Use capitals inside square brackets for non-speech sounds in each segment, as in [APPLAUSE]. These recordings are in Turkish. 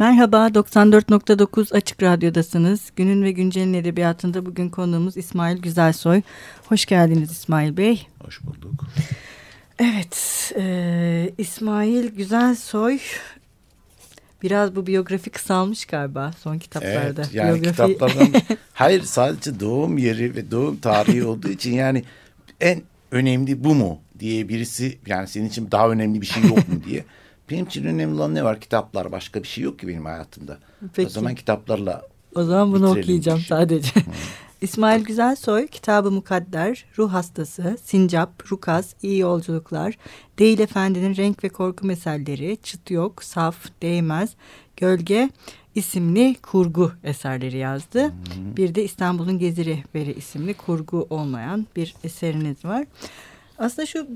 Merhaba, 94.9 Açık Radyo'dasınız. Günün ve Güncel'in edebiyatında bugün konuğumuz İsmail Güzelsoy. Hoş geldiniz İsmail Bey. Hoş bulduk. Evet, e, İsmail Güzelsoy biraz bu biyografi kısalmış galiba son kitaplarda. Evet, yani biyografi... kitaplardan [LAUGHS] hayır sadece doğum yeri ve doğum tarihi olduğu için yani en önemli bu mu diye birisi yani senin için daha önemli bir şey yok mu diye. Benim için önemli olan ne var? Kitaplar. Başka bir şey yok ki benim hayatımda. Peki. O zaman kitaplarla O zaman bunu okuyacağım şey. sadece. [LAUGHS] İsmail Güzelsoy, Kitabı Mukadder, Ruh Hastası, Sincap, Rukas, İyi Yolculuklar, Değil Efendi'nin Renk ve Korku Meselleri, Çıt Yok, Saf, Değmez, Gölge isimli kurgu eserleri yazdı. Hmm. Bir de İstanbul'un Geziri Veri isimli kurgu olmayan bir eseriniz var. Aslında şu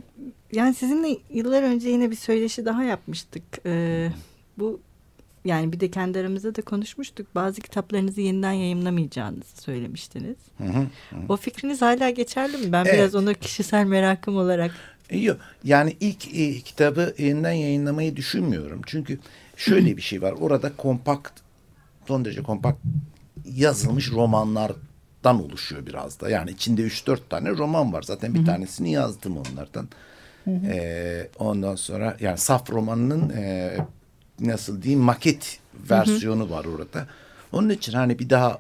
yani sizinle yıllar önce yine bir söyleşi daha yapmıştık. Ee, bu yani bir de kendi aramızda da konuşmuştuk. Bazı kitaplarınızı yeniden yayınlamayacağınızı söylemiştiniz. Hı hı, hı. O fikriniz hala geçerli mi? Ben evet. biraz onu kişisel merakım olarak. Yok yani ilk e, kitabı yeniden yayınlamayı düşünmüyorum. Çünkü şöyle bir şey var. Orada kompakt, son derece kompakt yazılmış romanlar dan oluşuyor biraz da. Yani içinde üç dört tane roman var. Zaten bir Hı-hı. tanesini yazdım onlardan. Ee, ondan sonra yani Saf romanının e, nasıl diyeyim maket versiyonu Hı-hı. var orada. Onun için hani bir daha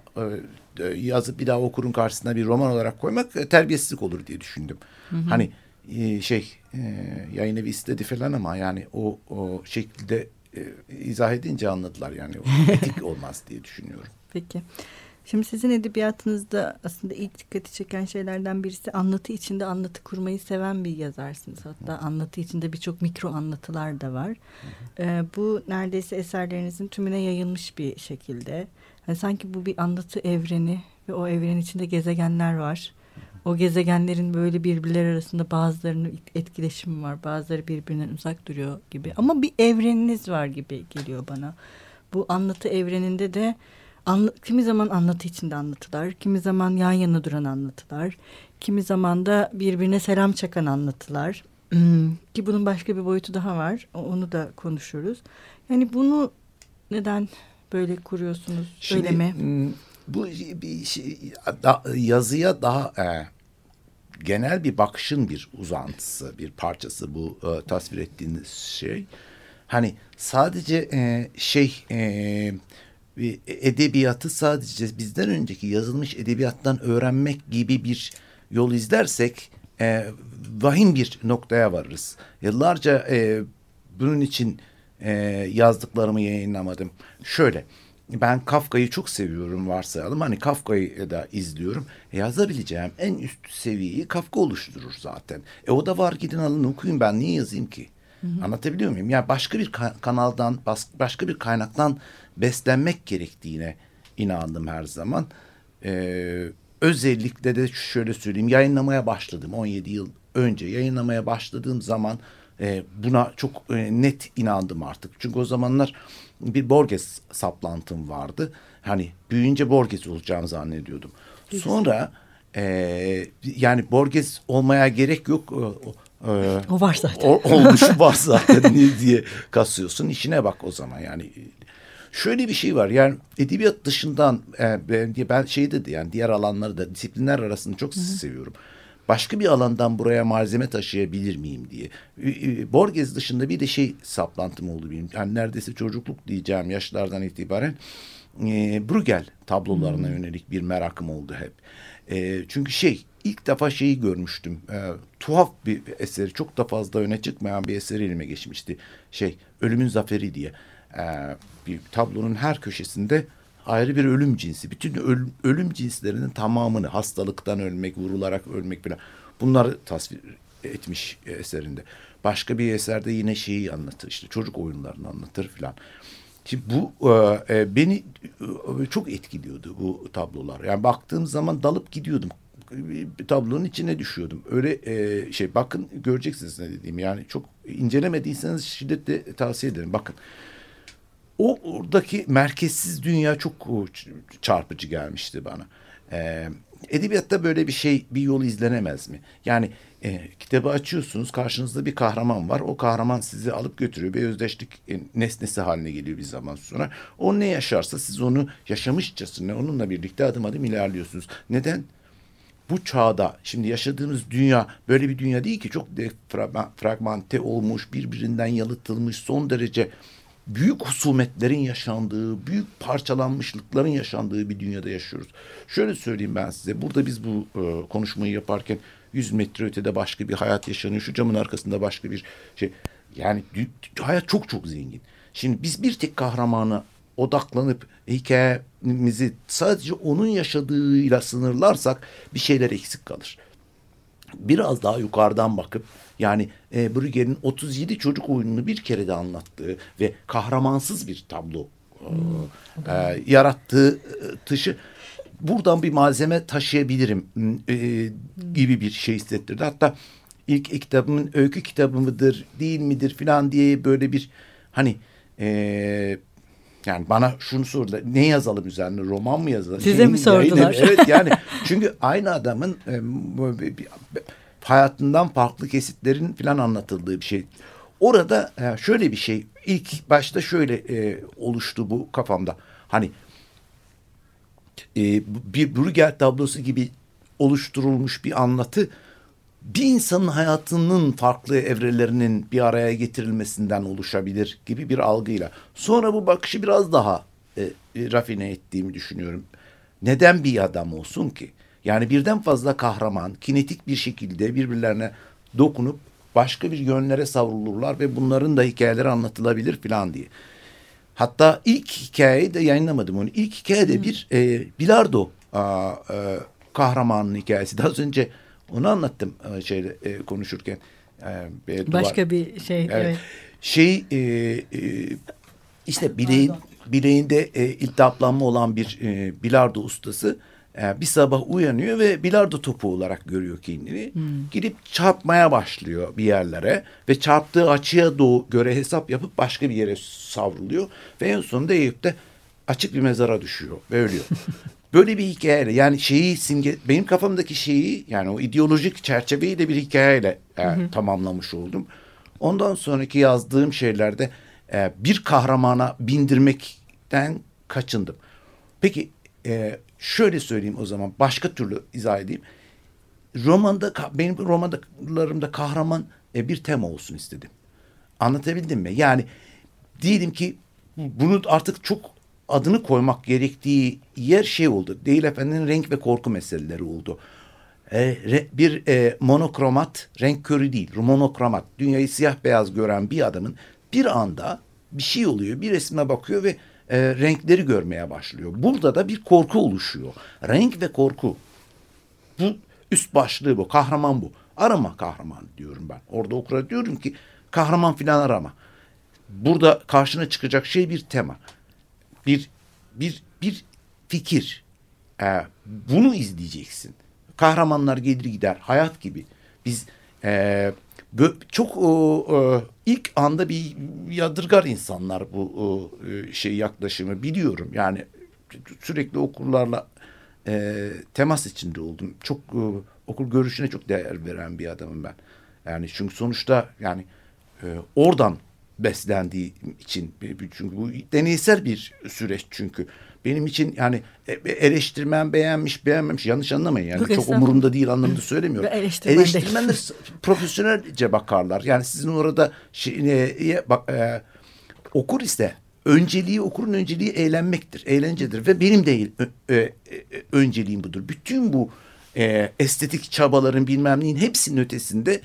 e, yazıp bir daha okurun karşısına bir roman olarak koymak e, terbiyesizlik olur diye düşündüm. Hı-hı. Hani e, şey e, yayın evi istedi falan ama yani o, o şekilde e, izah edince anladılar yani etik [LAUGHS] olmaz diye düşünüyorum. Peki. Şimdi sizin edebiyatınızda aslında ilk dikkati çeken şeylerden birisi anlatı içinde anlatı kurmayı seven bir yazarsınız. Hatta anlatı içinde birçok mikro anlatılar da var. Ee, bu neredeyse eserlerinizin tümüne yayılmış bir şekilde. Yani sanki bu bir anlatı evreni ve o evrenin içinde gezegenler var. O gezegenlerin böyle birbirleri arasında bazılarının etkileşimi var. Bazıları birbirinden uzak duruyor gibi. Ama bir evreniniz var gibi geliyor bana. Bu anlatı evreninde de Anla, kimi zaman anlatı içinde anlatılar, kimi zaman yan yana duran anlatılar, kimi zaman da birbirine selam çakan anlatılar. Hmm, ki bunun başka bir boyutu daha var. Onu da konuşuruz. Yani bunu neden böyle kuruyorsunuz? Şimdi, öyle mi? Hmm, bu bir şey, da, yazıya daha e, genel bir bakışın bir uzantısı, bir parçası bu e, tasvir ettiğiniz şey. Hani sadece e, şey e, edebiyatı sadece bizden önceki yazılmış edebiyattan öğrenmek gibi bir yol izlersek e, vahim bir noktaya varırız. Yıllarca e, bunun için e, yazdıklarımı yayınlamadım. Şöyle ben Kafka'yı çok seviyorum varsayalım. Hani Kafka'yı da izliyorum. E, yazabileceğim en üst seviyeyi Kafka oluşturur zaten. E o da var gidin alın okuyun ben niye yazayım ki? Hı. Anlatabiliyor muyum? Yani başka bir ka kanaldan, başka bir kaynaktan beslenmek gerektiğine inandım her zaman. Ee, özellikle de şöyle söyleyeyim yayınlamaya başladım 17 yıl önce yayınlamaya başladığım zaman e, buna çok e, net inandım artık. Çünkü o zamanlar bir Borges saplantım vardı. Hani büyüyünce Borges olacağımı zannediyordum. Sonra e, yani Borges olmaya gerek yok. O, e, o var zaten. O, olmuşu var zaten [LAUGHS] niye diye kasıyorsun. İşine bak o zaman yani Şöyle bir şey var yani edebiyat dışından e, ben, şey dedi yani diğer alanları da disiplinler arasında çok -hı. seviyorum. Başka bir alandan buraya malzeme taşıyabilir miyim diye. Borges dışında bir de şey saplantım oldu benim. Yani neredeyse çocukluk diyeceğim yaşlardan itibaren e, Bruegel tablolarına hmm. yönelik bir merakım oldu hep. E, çünkü şey ilk defa şeyi görmüştüm. E, tuhaf bir eseri çok da fazla öne çıkmayan bir eseri elime geçmişti. Şey Ölümün Zaferi diye e, bir tablonun her köşesinde ayrı bir ölüm cinsi. Bütün ölüm, ölüm cinslerinin tamamını hastalıktan ölmek, vurularak ölmek falan bunları tasvir etmiş eserinde. Başka bir eserde yine şeyi anlatır işte çocuk oyunlarını anlatır filan. Şimdi bu e, e beni çok etkiliyordu bu tablolar. Yani baktığım zaman dalıp gidiyordum. Bir tablonun içine düşüyordum. Öyle e, şey bakın göreceksiniz ne dediğim. Yani çok incelemediyseniz şiddetle tavsiye ederim. Bakın o oradaki merkezsiz dünya çok çarpıcı gelmişti bana. E, edebiyatta böyle bir şey bir yol izlenemez mi? Yani e, kitabı açıyorsunuz karşınızda bir kahraman var. O kahraman sizi alıp götürüyor. Bir özdeşlik e, nesnesi haline geliyor bir zaman sonra. O ne yaşarsa siz onu yaşamışçasına onunla birlikte adım adım ilerliyorsunuz. Neden? bu çağda şimdi yaşadığımız dünya böyle bir dünya değil ki çok fragmente olmuş birbirinden yalıtılmış son derece büyük husumetlerin yaşandığı, büyük parçalanmışlıkların yaşandığı bir dünyada yaşıyoruz. Şöyle söyleyeyim ben size. Burada biz bu e, konuşmayı yaparken 100 metre ötede başka bir hayat yaşanıyor. Şu camın arkasında başka bir şey. Yani hayat çok çok zengin. Şimdi biz bir tek kahramana odaklanıp hikayemizi sadece onun yaşadığıyla sınırlarsak bir şeyler eksik kalır. Biraz daha yukarıdan bakıp yani e, Brügger'in 37 çocuk oyununu bir kere de anlattığı ve kahramansız bir tablo e, e, yarattığı e, tışı buradan bir malzeme taşıyabilirim e, gibi bir şey hissettirdi. Hatta ilk kitabımın öykü kitabı mıdır değil midir filan diye böyle bir hani e, yani bana şunu sordular. Ne yazalım üzerine? Roman mı yazalım? Size Şimdi mi sordular? Yayın, evet yani çünkü aynı adamın e, hayatından farklı kesitlerin falan anlatıldığı bir şey. Orada şöyle bir şey ilk başta şöyle e, oluştu bu kafamda. Hani e, bir Bruegel tablosu gibi oluşturulmuş bir anlatı bir insanın hayatının farklı evrelerinin bir araya getirilmesinden oluşabilir gibi bir algıyla. Sonra bu bakışı biraz daha e, rafine ettiğimi düşünüyorum. Neden bir adam olsun ki? Yani birden fazla kahraman kinetik bir şekilde birbirlerine dokunup başka bir yönlere savrulurlar ve bunların da hikayeleri anlatılabilir falan diye. Hatta ilk hikayeyi de yayınlamadım onu. İlk hikayede bir e, bilardo a, e, kahramanın hikayesi. Daha önce onu anlattım e, şeyde e, konuşurken. E, Başka bir şey. Evet. evet. Şey e, e, işte bileğin bileğinde e, iltihaplanma olan bir e, bilardo ustası e, bir sabah uyanıyor ve bilardo topu olarak görüyor kendini. Hmm. Gidip çarpmaya başlıyor bir yerlere ve çarptığı açıya doğu göre hesap yapıp başka bir yere savruluyor ve en sonunda Eyüp'te açık bir mezara düşüyor ve ölüyor. [LAUGHS] Böyle bir hikayeyle yani şeyi simge benim kafamdaki şeyi yani o ideolojik çerçeveyi de bir hikayeyle e, tamamlamış oldum. Ondan sonraki yazdığım şeylerde e, bir kahramana bindirmekten kaçındım. Peki e, şöyle söyleyeyim o zaman başka türlü izah edeyim. Romanda benim romanlarımda kahraman e, bir tema olsun istedim. Anlatabildim mi? Yani diyelim ki bunu artık çok adını koymak gerektiği yer şey oldu. Değil efendinin renk ve korku meseleleri oldu. E, bir e, monokromat, renk körü değil, monokromat, dünyayı siyah beyaz gören bir adamın bir anda bir şey oluyor, bir resme bakıyor ve e, renkleri görmeye başlıyor. Burada da bir korku oluşuyor. Renk ve korku. Bu üst başlığı bu, kahraman bu. Arama kahraman diyorum ben. Orada okura diyorum ki kahraman filan arama. Burada karşına çıkacak şey bir tema bir bir bir fikir. E, bunu izleyeceksin. Kahramanlar gelir gider hayat gibi. Biz e, çok o, ilk anda bir yadırgar insanlar bu e, şey yaklaşımı biliyorum. Yani sürekli okurlarla e, temas içinde oldum. Çok e, okul görüşüne çok değer veren bir adamım ben. Yani çünkü sonuçta yani e, oradan beslendiği için çünkü bu deneysel bir süreç çünkü benim için yani e, e, eleştirmen beğenmiş beğenmemiş yanlış anlamayın yani Yok, çok umurumda değil anlamında söylemiyorum. Eleştirmen Eleştirmenler profesyonelce bakarlar yani sizin orada şey, e, bak, e, okur ise önceliği okurun önceliği eğlenmektir eğlencedir ve benim değil e, e, önceliğim budur. Bütün bu e, estetik çabaların bilmem neyin hepsinin ötesinde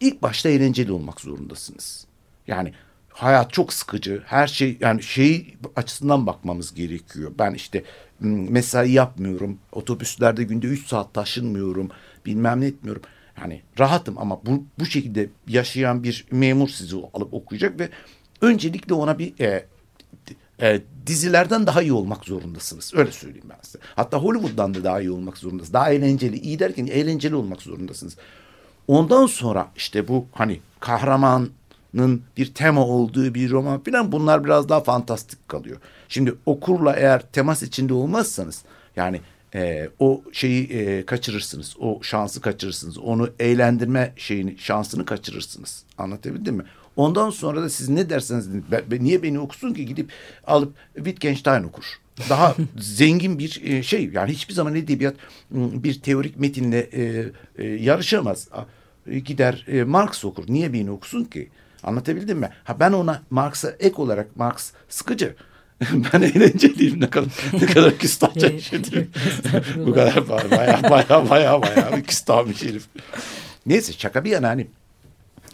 ilk başta eğlenceli olmak zorundasınız. Yani hayat çok sıkıcı. Her şey yani şey açısından bakmamız gerekiyor. Ben işte mesai yapmıyorum. Otobüslerde günde üç saat taşınmıyorum. Bilmem ne etmiyorum. Yani rahatım ama bu, bu şekilde yaşayan bir memur sizi alıp okuyacak ve öncelikle ona bir e, e, dizilerden daha iyi olmak zorundasınız. Öyle söyleyeyim ben size. Hatta Hollywood'dan da daha iyi olmak zorundasınız. Daha eğlenceli. iyi derken eğlenceli olmak zorundasınız. Ondan sonra işte bu hani kahraman bir tema olduğu bir roman filan bunlar biraz daha fantastik kalıyor. Şimdi okurla eğer temas içinde olmazsanız yani e, o şeyi e, kaçırırsınız. O şansı kaçırırsınız. Onu eğlendirme şeyini şansını kaçırırsınız. Anlatabildim mi? Ondan sonra da siz ne derseniz ben, ben, niye beni okusun ki gidip alıp Wittgenstein okur. Daha [LAUGHS] zengin bir e, şey yani hiçbir zaman edebiyat bir teorik metinle e, e, yarışamaz. Gider e, Marx okur. Niye beni okusun ki? Anlatabildim mi? Ha ben ona Marx'a ek olarak Marx sıkıcı. [LAUGHS] ben eğlenceliyim ne kadar ne kadar küstahça şey [LAUGHS] Bu kadar baya baya baya baya bir küstahmış herif. Neyse şaka bir yana hani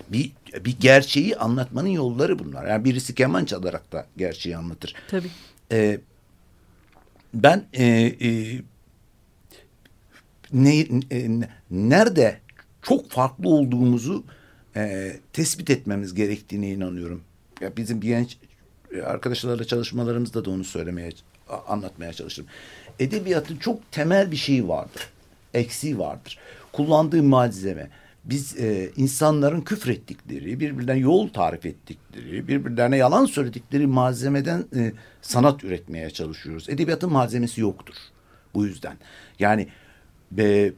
bir bir gerçeği anlatmanın yolları bunlar. Yani birisi keman çalarak da gerçeği anlatır. Tabii. Ee, ben e, e, ne, e, nerede çok farklı olduğumuzu e, tespit etmemiz gerektiğine inanıyorum. Ya bizim genç arkadaşlarla çalışmalarımızda da onu söylemeye, anlatmaya çalıştım. Edebiyatın çok temel bir şeyi vardır. Eksiği vardır. Kullandığı malzeme. Biz e, insanların küfrettikleri, birbirlerine yol tarif ettikleri, birbirlerine yalan söyledikleri malzemeden e, sanat üretmeye çalışıyoruz. Edebiyatın malzemesi yoktur. Bu yüzden. Yani e,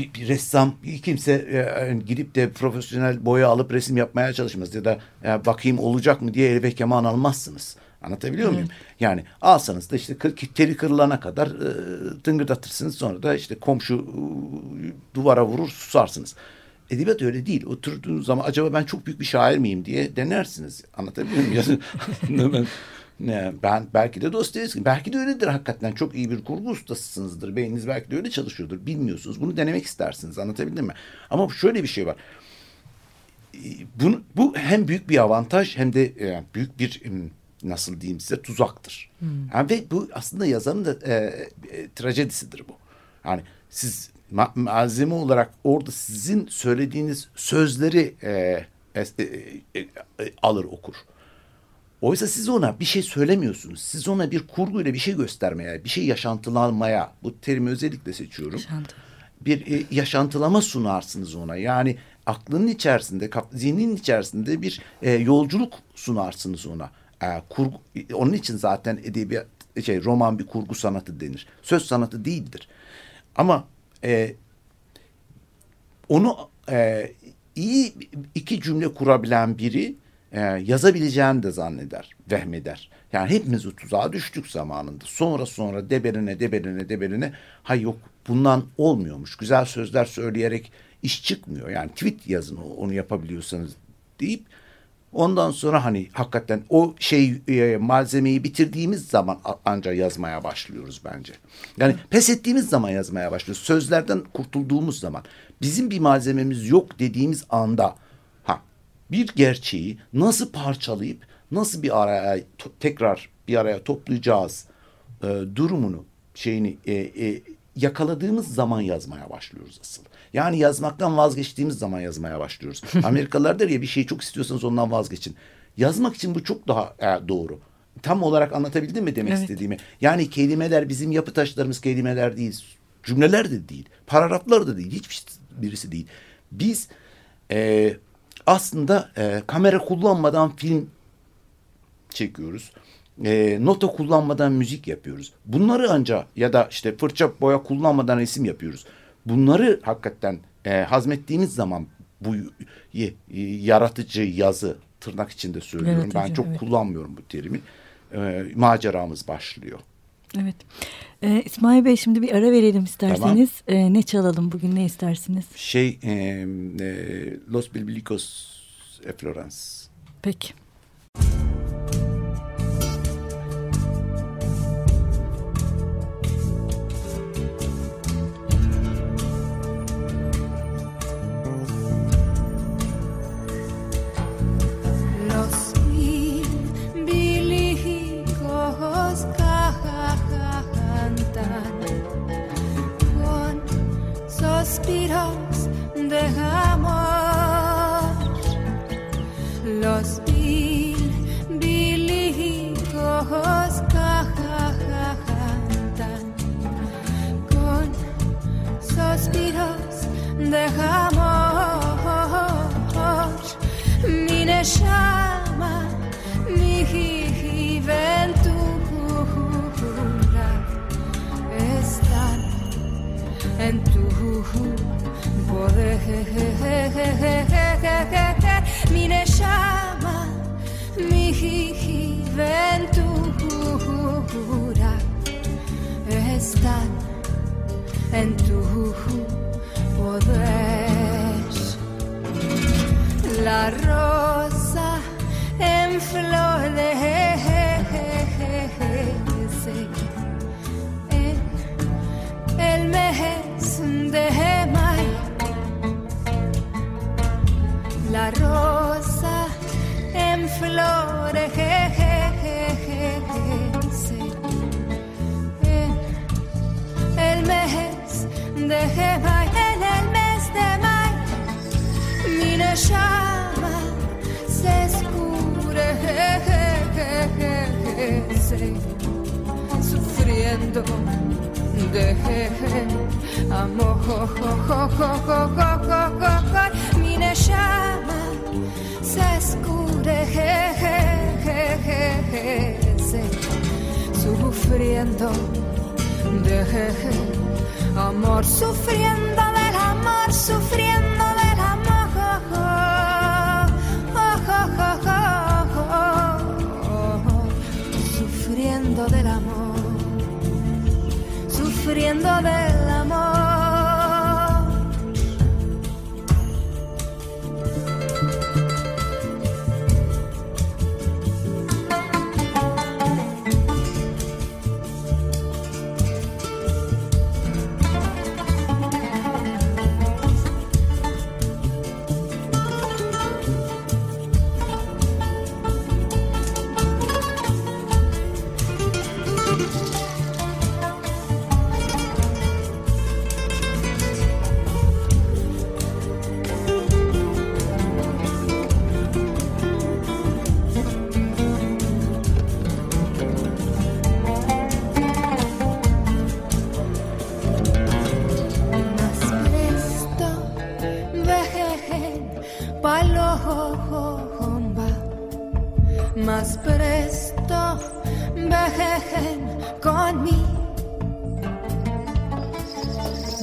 bir, bir ressam kimse e, gidip de profesyonel boya alıp resim yapmaya çalışmaz ya da e, bakayım olacak mı diye elbette keman almazsınız. Anlatabiliyor evet. muyum? Yani alsanız da işte kır, teri kırılana kadar e, tıngırdatırsınız sonra da işte komşu e, duvara vurur susarsınız. Edebiyat öyle değil. Oturduğunuz zaman acaba ben çok büyük bir şair miyim diye denersiniz. Anlatabiliyor muyum? [LAUGHS] Ben belki de Dostoyevski. Belki de öyledir hakikaten. Çok iyi bir kurgu ustasısınızdır. Beyniniz belki de öyle çalışıyordur. Bilmiyorsunuz. Bunu denemek istersiniz. Anlatabildim mi? Ama şöyle bir şey var. Bunu, bu hem büyük bir avantaj hem de e, büyük bir nasıl diyeyim size tuzaktır. Hmm. Yani ve bu aslında yazarın da e, e, trajedisidir bu. Yani siz ma malzeme olarak orada sizin söylediğiniz sözleri e, e, e, e, alır okur. Oysa siz ona bir şey söylemiyorsunuz. Siz ona bir kurguyla bir şey göstermeye, bir şey yaşantılanmaya, bu terimi özellikle seçiyorum. Yaşantı. Bir e, yaşantılama sunarsınız ona. Yani aklının içerisinde, zihnin içerisinde bir e, yolculuk sunarsınız ona. E, kurgu, onun için zaten edebiyat, şey roman bir kurgu sanatı denir. Söz sanatı değildir. Ama e, onu e, iyi iki cümle kurabilen biri e, yazabileceğini de zanneder, vehmeder. Yani hepimiz o tuzağa düştük zamanında. Sonra sonra deberine deberine deberine ha yok bundan olmuyormuş. Güzel sözler söyleyerek iş çıkmıyor. Yani tweet yazın onu yapabiliyorsanız deyip ondan sonra hani hakikaten o şey e, malzemeyi bitirdiğimiz zaman ancak yazmaya başlıyoruz bence. Yani pes ettiğimiz zaman yazmaya başlıyoruz. Sözlerden kurtulduğumuz zaman bizim bir malzememiz yok dediğimiz anda bir gerçeği nasıl parçalayıp nasıl bir araya tekrar bir araya toplayacağız e, durumunu şeyini e, e, yakaladığımız zaman yazmaya başlıyoruz asıl. Yani yazmaktan vazgeçtiğimiz zaman yazmaya başlıyoruz. [LAUGHS] Amerikalılar der ya bir şeyi çok istiyorsanız ondan vazgeçin. Yazmak için bu çok daha e, doğru. Tam olarak anlatabildim mi demek evet. istediğimi? Yani kelimeler bizim yapı taşlarımız kelimeler değil. Cümleler de değil. Paragraflar da değil. Hiçbir birisi değil. Biz e, aslında e, kamera kullanmadan film çekiyoruz. E, nota kullanmadan müzik yapıyoruz. Bunları ancak ya da işte fırça boya kullanmadan resim yapıyoruz. Bunları hakikaten e, hazmettiğimiz zaman bu y, yaratıcı yazı tırnak içinde söylüyorum. Yaratıcı, ben çok evet. kullanmıyorum bu terimi. E, maceramız başlıyor. Evet. Ee, İsmail Bey şimdi bir ara verelim isterseniz. Tamam. Ee, ne çalalım bugün ne istersiniz? Şey e, e, Los Bilbilicos e Florence. Peki. suspiros dejamos los mil bilijos con suspiros dejamos mi llama mi juventud están en tu poder. La rosa en florece en el mes de rosa en flores. Je, je, je, eh, el mes de Jebay, en el mes de May, mi llama se escure, sufriendo de jeje amo jo jo jo jo jo jo jo jo mi neshama se escurece, sufriendo de amor, sufriendo del amor, sufriendo del amor. Sufriendo del amor, sufriendo del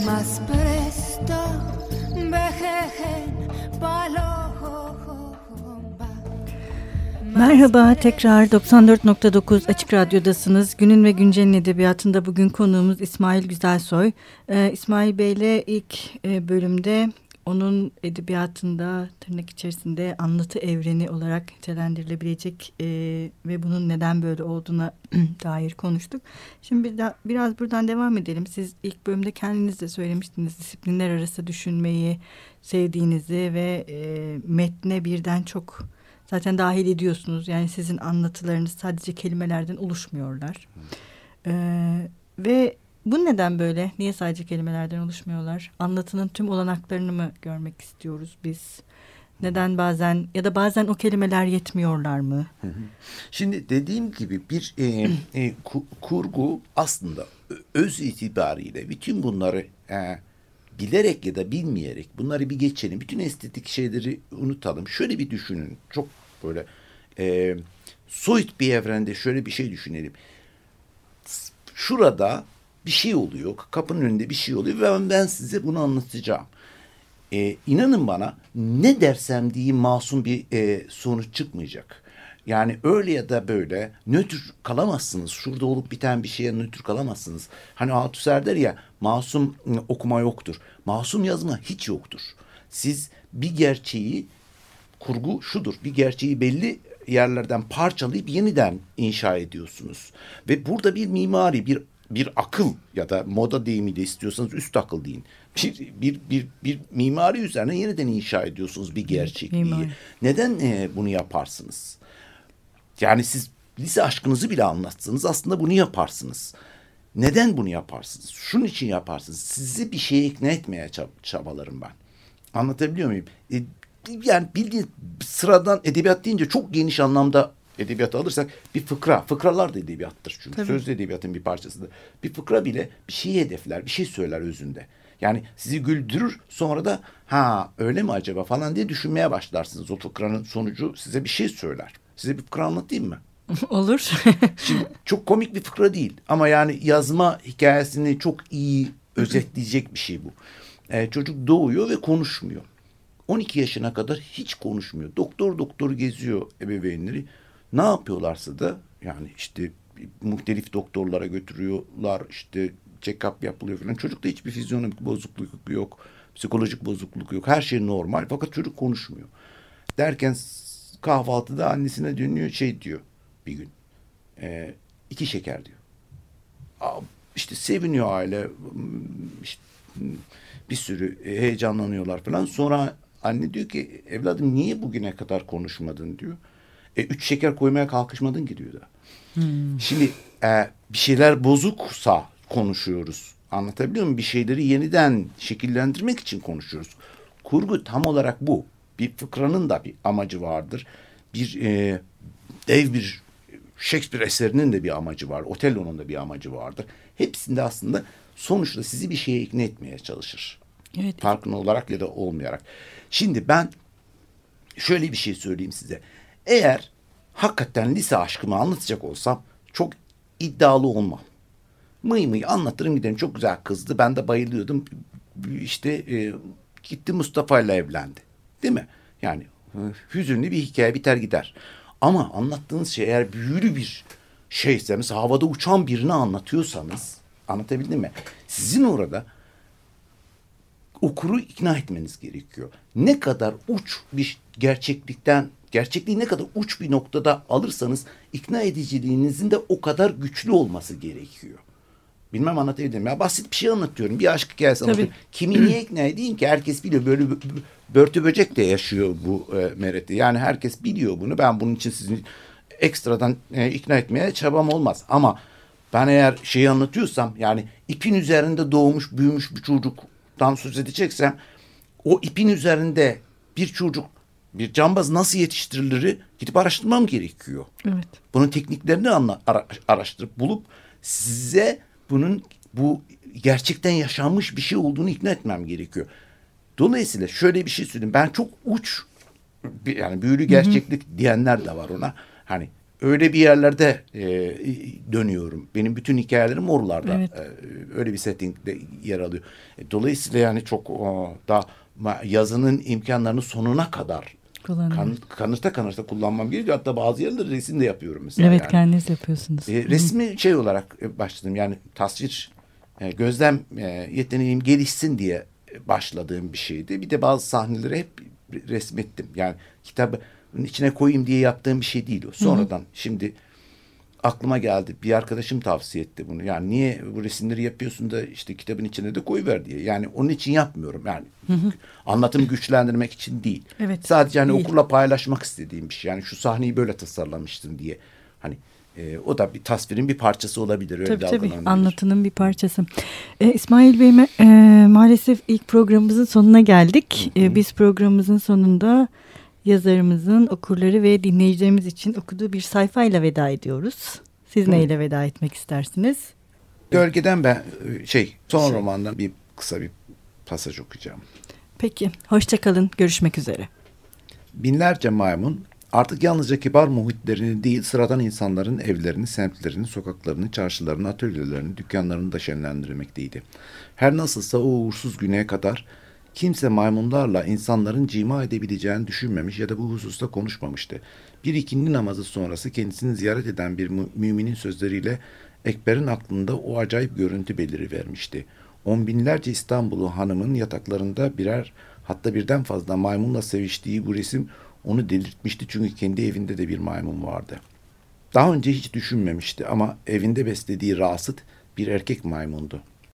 más presto Merhaba tekrar 94.9 Açık Radyo'dasınız. Günün ve Güncel'in edebiyatında bugün konuğumuz İsmail Güzelsoy. Ee, İsmail Bey'le ilk e, bölümde onun edebiyatında tırnak içerisinde anlatı evreni olarak nitelendirilebilecek e, ve bunun neden böyle olduğuna [CLEARS THROAT] dair konuştuk. Şimdi bir da, biraz buradan devam edelim. Siz ilk bölümde kendiniz de söylemiştiniz disiplinler arası düşünmeyi sevdiğinizi ve e, metne birden çok zaten dahil ediyorsunuz. Yani sizin anlatılarınız sadece kelimelerden oluşmuyorlar. E, ve bu neden böyle? Niye sadece kelimelerden oluşmuyorlar? Anlatının tüm olanaklarını mı görmek istiyoruz biz? Neden bazen ya da bazen o kelimeler yetmiyorlar mı? Şimdi dediğim gibi bir e, e, kurgu aslında öz itibariyle bütün bunları e, bilerek ya da bilmeyerek bunları bir geçelim. Bütün estetik şeyleri unutalım. Şöyle bir düşünün. Çok böyle e, soyut bir evrende şöyle bir şey düşünelim. Şurada bir şey oluyor. Kapının önünde bir şey oluyor ve ben size bunu anlatacağım. E, inanın bana ne dersem diyeyim masum bir e, sonuç çıkmayacak. Yani öyle ya da böyle nötr kalamazsınız. Şurada olup biten bir şeye nötr kalamazsınız. Hani Althusser der ya masum ıı, okuma yoktur. Masum yazma hiç yoktur. Siz bir gerçeği kurgu şudur. Bir gerçeği belli yerlerden parçalayıp yeniden inşa ediyorsunuz. Ve burada bir mimari, bir bir akıl ya da moda deyimiyle istiyorsanız üst akıl deyin. Bir, bir, bir, bir mimari üzerine yeniden inşa ediyorsunuz bir gerçekliği. Mimari. Neden e, bunu yaparsınız? Yani siz lise aşkınızı bile anlatsanız aslında bunu yaparsınız. Neden bunu yaparsınız? Şunun için yaparsınız. Sizi bir şeye ikna etmeye çab çabalarım ben. Anlatabiliyor muyum? E, yani bildiğin sıradan edebiyat deyince çok geniş anlamda edebiyatı alırsak bir fıkra. Fıkralar da edebiyattır çünkü. Tabii. Sözlü edebiyatın bir parçasıdır. Bir fıkra bile bir şey hedefler, bir şey söyler özünde. Yani sizi güldürür sonra da ha öyle mi acaba falan diye düşünmeye başlarsınız. O fıkranın sonucu size bir şey söyler. Size bir fıkra anlatayım mı? [LAUGHS] Olur. [LAUGHS] Şimdi çok komik bir fıkra değil ama yani yazma hikayesini çok iyi özetleyecek bir şey bu. Ee, çocuk doğuyor ve konuşmuyor. 12 yaşına kadar hiç konuşmuyor. Doktor doktor geziyor ebeveynleri. Ne yapıyorlarsa da yani işte muhtelif doktorlara götürüyorlar işte check-up yapılıyor falan. Çocukta hiçbir fizyonomik bozukluk yok. Psikolojik bozukluk yok. Her şey normal fakat çocuk konuşmuyor. Derken kahvaltıda annesine dönüyor şey diyor bir gün. E, iki şeker diyor. Aa, işte seviniyor aile. İşte, bir sürü heyecanlanıyorlar falan. Sonra anne diyor ki evladım niye bugüne kadar konuşmadın diyor. E, üç şeker koymaya kalkışmadın ki diyor da. Şimdi e, bir şeyler bozuksa konuşuyoruz. Anlatabiliyor muyum? Bir şeyleri yeniden şekillendirmek için konuşuyoruz. Kurgu tam olarak bu. Bir fıkranın da bir amacı vardır. Bir e, dev bir Shakespeare eserinin de bir amacı var. Otello'nun da bir amacı vardır. Hepsinde aslında sonuçta sizi bir şeye ikna etmeye çalışır. Evet. Farkında olarak ya da olmayarak. Şimdi ben şöyle bir şey söyleyeyim size. Eğer hakikaten lise aşkımı anlatacak olsam çok iddialı olmam. Mıy mıy anlatırım giderim. Çok güzel kızdı. Ben de bayılıyordum. İşte e, gitti Mustafa ile evlendi. Değil mi? Yani e, hüzünlü bir hikaye biter gider. Ama anlattığınız şey eğer büyülü bir şeyse mesela havada uçan birini anlatıyorsanız anlatabildim mi? Sizin orada okuru ikna etmeniz gerekiyor. Ne kadar uç bir gerçeklikten, gerçekliği ne kadar uç bir noktada alırsanız ikna ediciliğinizin de o kadar güçlü olması gerekiyor. Bilmem anlatabildim? Ya basit bir şey anlatıyorum. Bir aşk hikayesi Tabii. anlatıyorum. Kimi niye ikna edeyim ki? Herkes biliyor. Böyle bö- bö- börtü böcek de yaşıyor bu e, mereti. Yani herkes biliyor bunu. Ben bunun için sizi ekstradan e, ikna etmeye çabam olmaz. Ama ben eğer şeyi anlatıyorsam yani ipin üzerinde doğmuş büyümüş bir çocuktan söz edeceksem o ipin üzerinde bir çocuk bir cambaz nasıl yetiştirilir gidip araştırmam gerekiyor. Evet. Bunun tekniklerini anla, ara- araştırıp bulup size bunun bu gerçekten yaşanmış bir şey olduğunu ikna etmem gerekiyor. Dolayısıyla şöyle bir şey söyleyeyim. Ben çok uç yani büyülü gerçeklik diyenler de var ona. Hani öyle bir yerlerde e, dönüyorum. Benim bütün hikayelerim oralarda. Evet. E, öyle bir settingde yer alıyor. E, dolayısıyla yani çok o, da yazının imkanlarını sonuna kadar Kullanıyor. kan, kanırta kanırta kullanmam gerekiyor. Hatta bazı yerlerde resim de yapıyorum mesela. Evet yani. kendiniz yapıyorsunuz. E, resmi şey olarak e, başladım. Yani tasvir, e, gözlem e, yeteneğim gelişsin diye e, başladığım bir şeydi. Bir de bazı sahneleri hep resmettim. Yani kitabın içine koyayım diye yaptığım bir şey değil o. Sonradan şimdi aklıma geldi. Bir arkadaşım tavsiye etti bunu. Yani niye bu resimleri yapıyorsun da işte kitabın içine de koyuver diye. Yani onun için yapmıyorum. Yani anlatımı güçlendirmek için değil. Evet, Sadece hani değil. okurla paylaşmak istediğim bir şey. Yani şu sahneyi böyle tasarlamıştım diye. Hani e, o da bir tasvirin bir parçası olabilir. Öyle Tabii tabii anlatının bir parçası. E, İsmail Bey e, maalesef ilk programımızın sonuna geldik. E, biz programımızın sonunda yazarımızın okurları ve dinleyicilerimiz için okuduğu bir sayfayla veda ediyoruz. Siz neyle veda etmek istersiniz? Gölgeden ben e, şey son romandan bir kısa bir pasaj okuyacağım. Peki hoşçakalın görüşmek üzere. Binlerce maymun artık yalnızca kibar muhitlerini değil sıradan insanların evlerini, semtlerini, sokaklarını, çarşılarını, atölyelerini, dükkanlarını da şenlendirmekteydi. Her nasılsa o uğursuz güneye kadar kimse maymunlarla insanların cima edebileceğini düşünmemiş ya da bu hususta konuşmamıştı. Bir ikindi namazı sonrası kendisini ziyaret eden bir mü- müminin sözleriyle Ekber'in aklında o acayip görüntü belirivermişti. On binlerce İstanbullu hanımın yataklarında birer hatta birden fazla maymunla seviştiği bu resim onu delirtmişti çünkü kendi evinde de bir maymun vardı. Daha önce hiç düşünmemişti ama evinde beslediği Rasit bir erkek maymundu.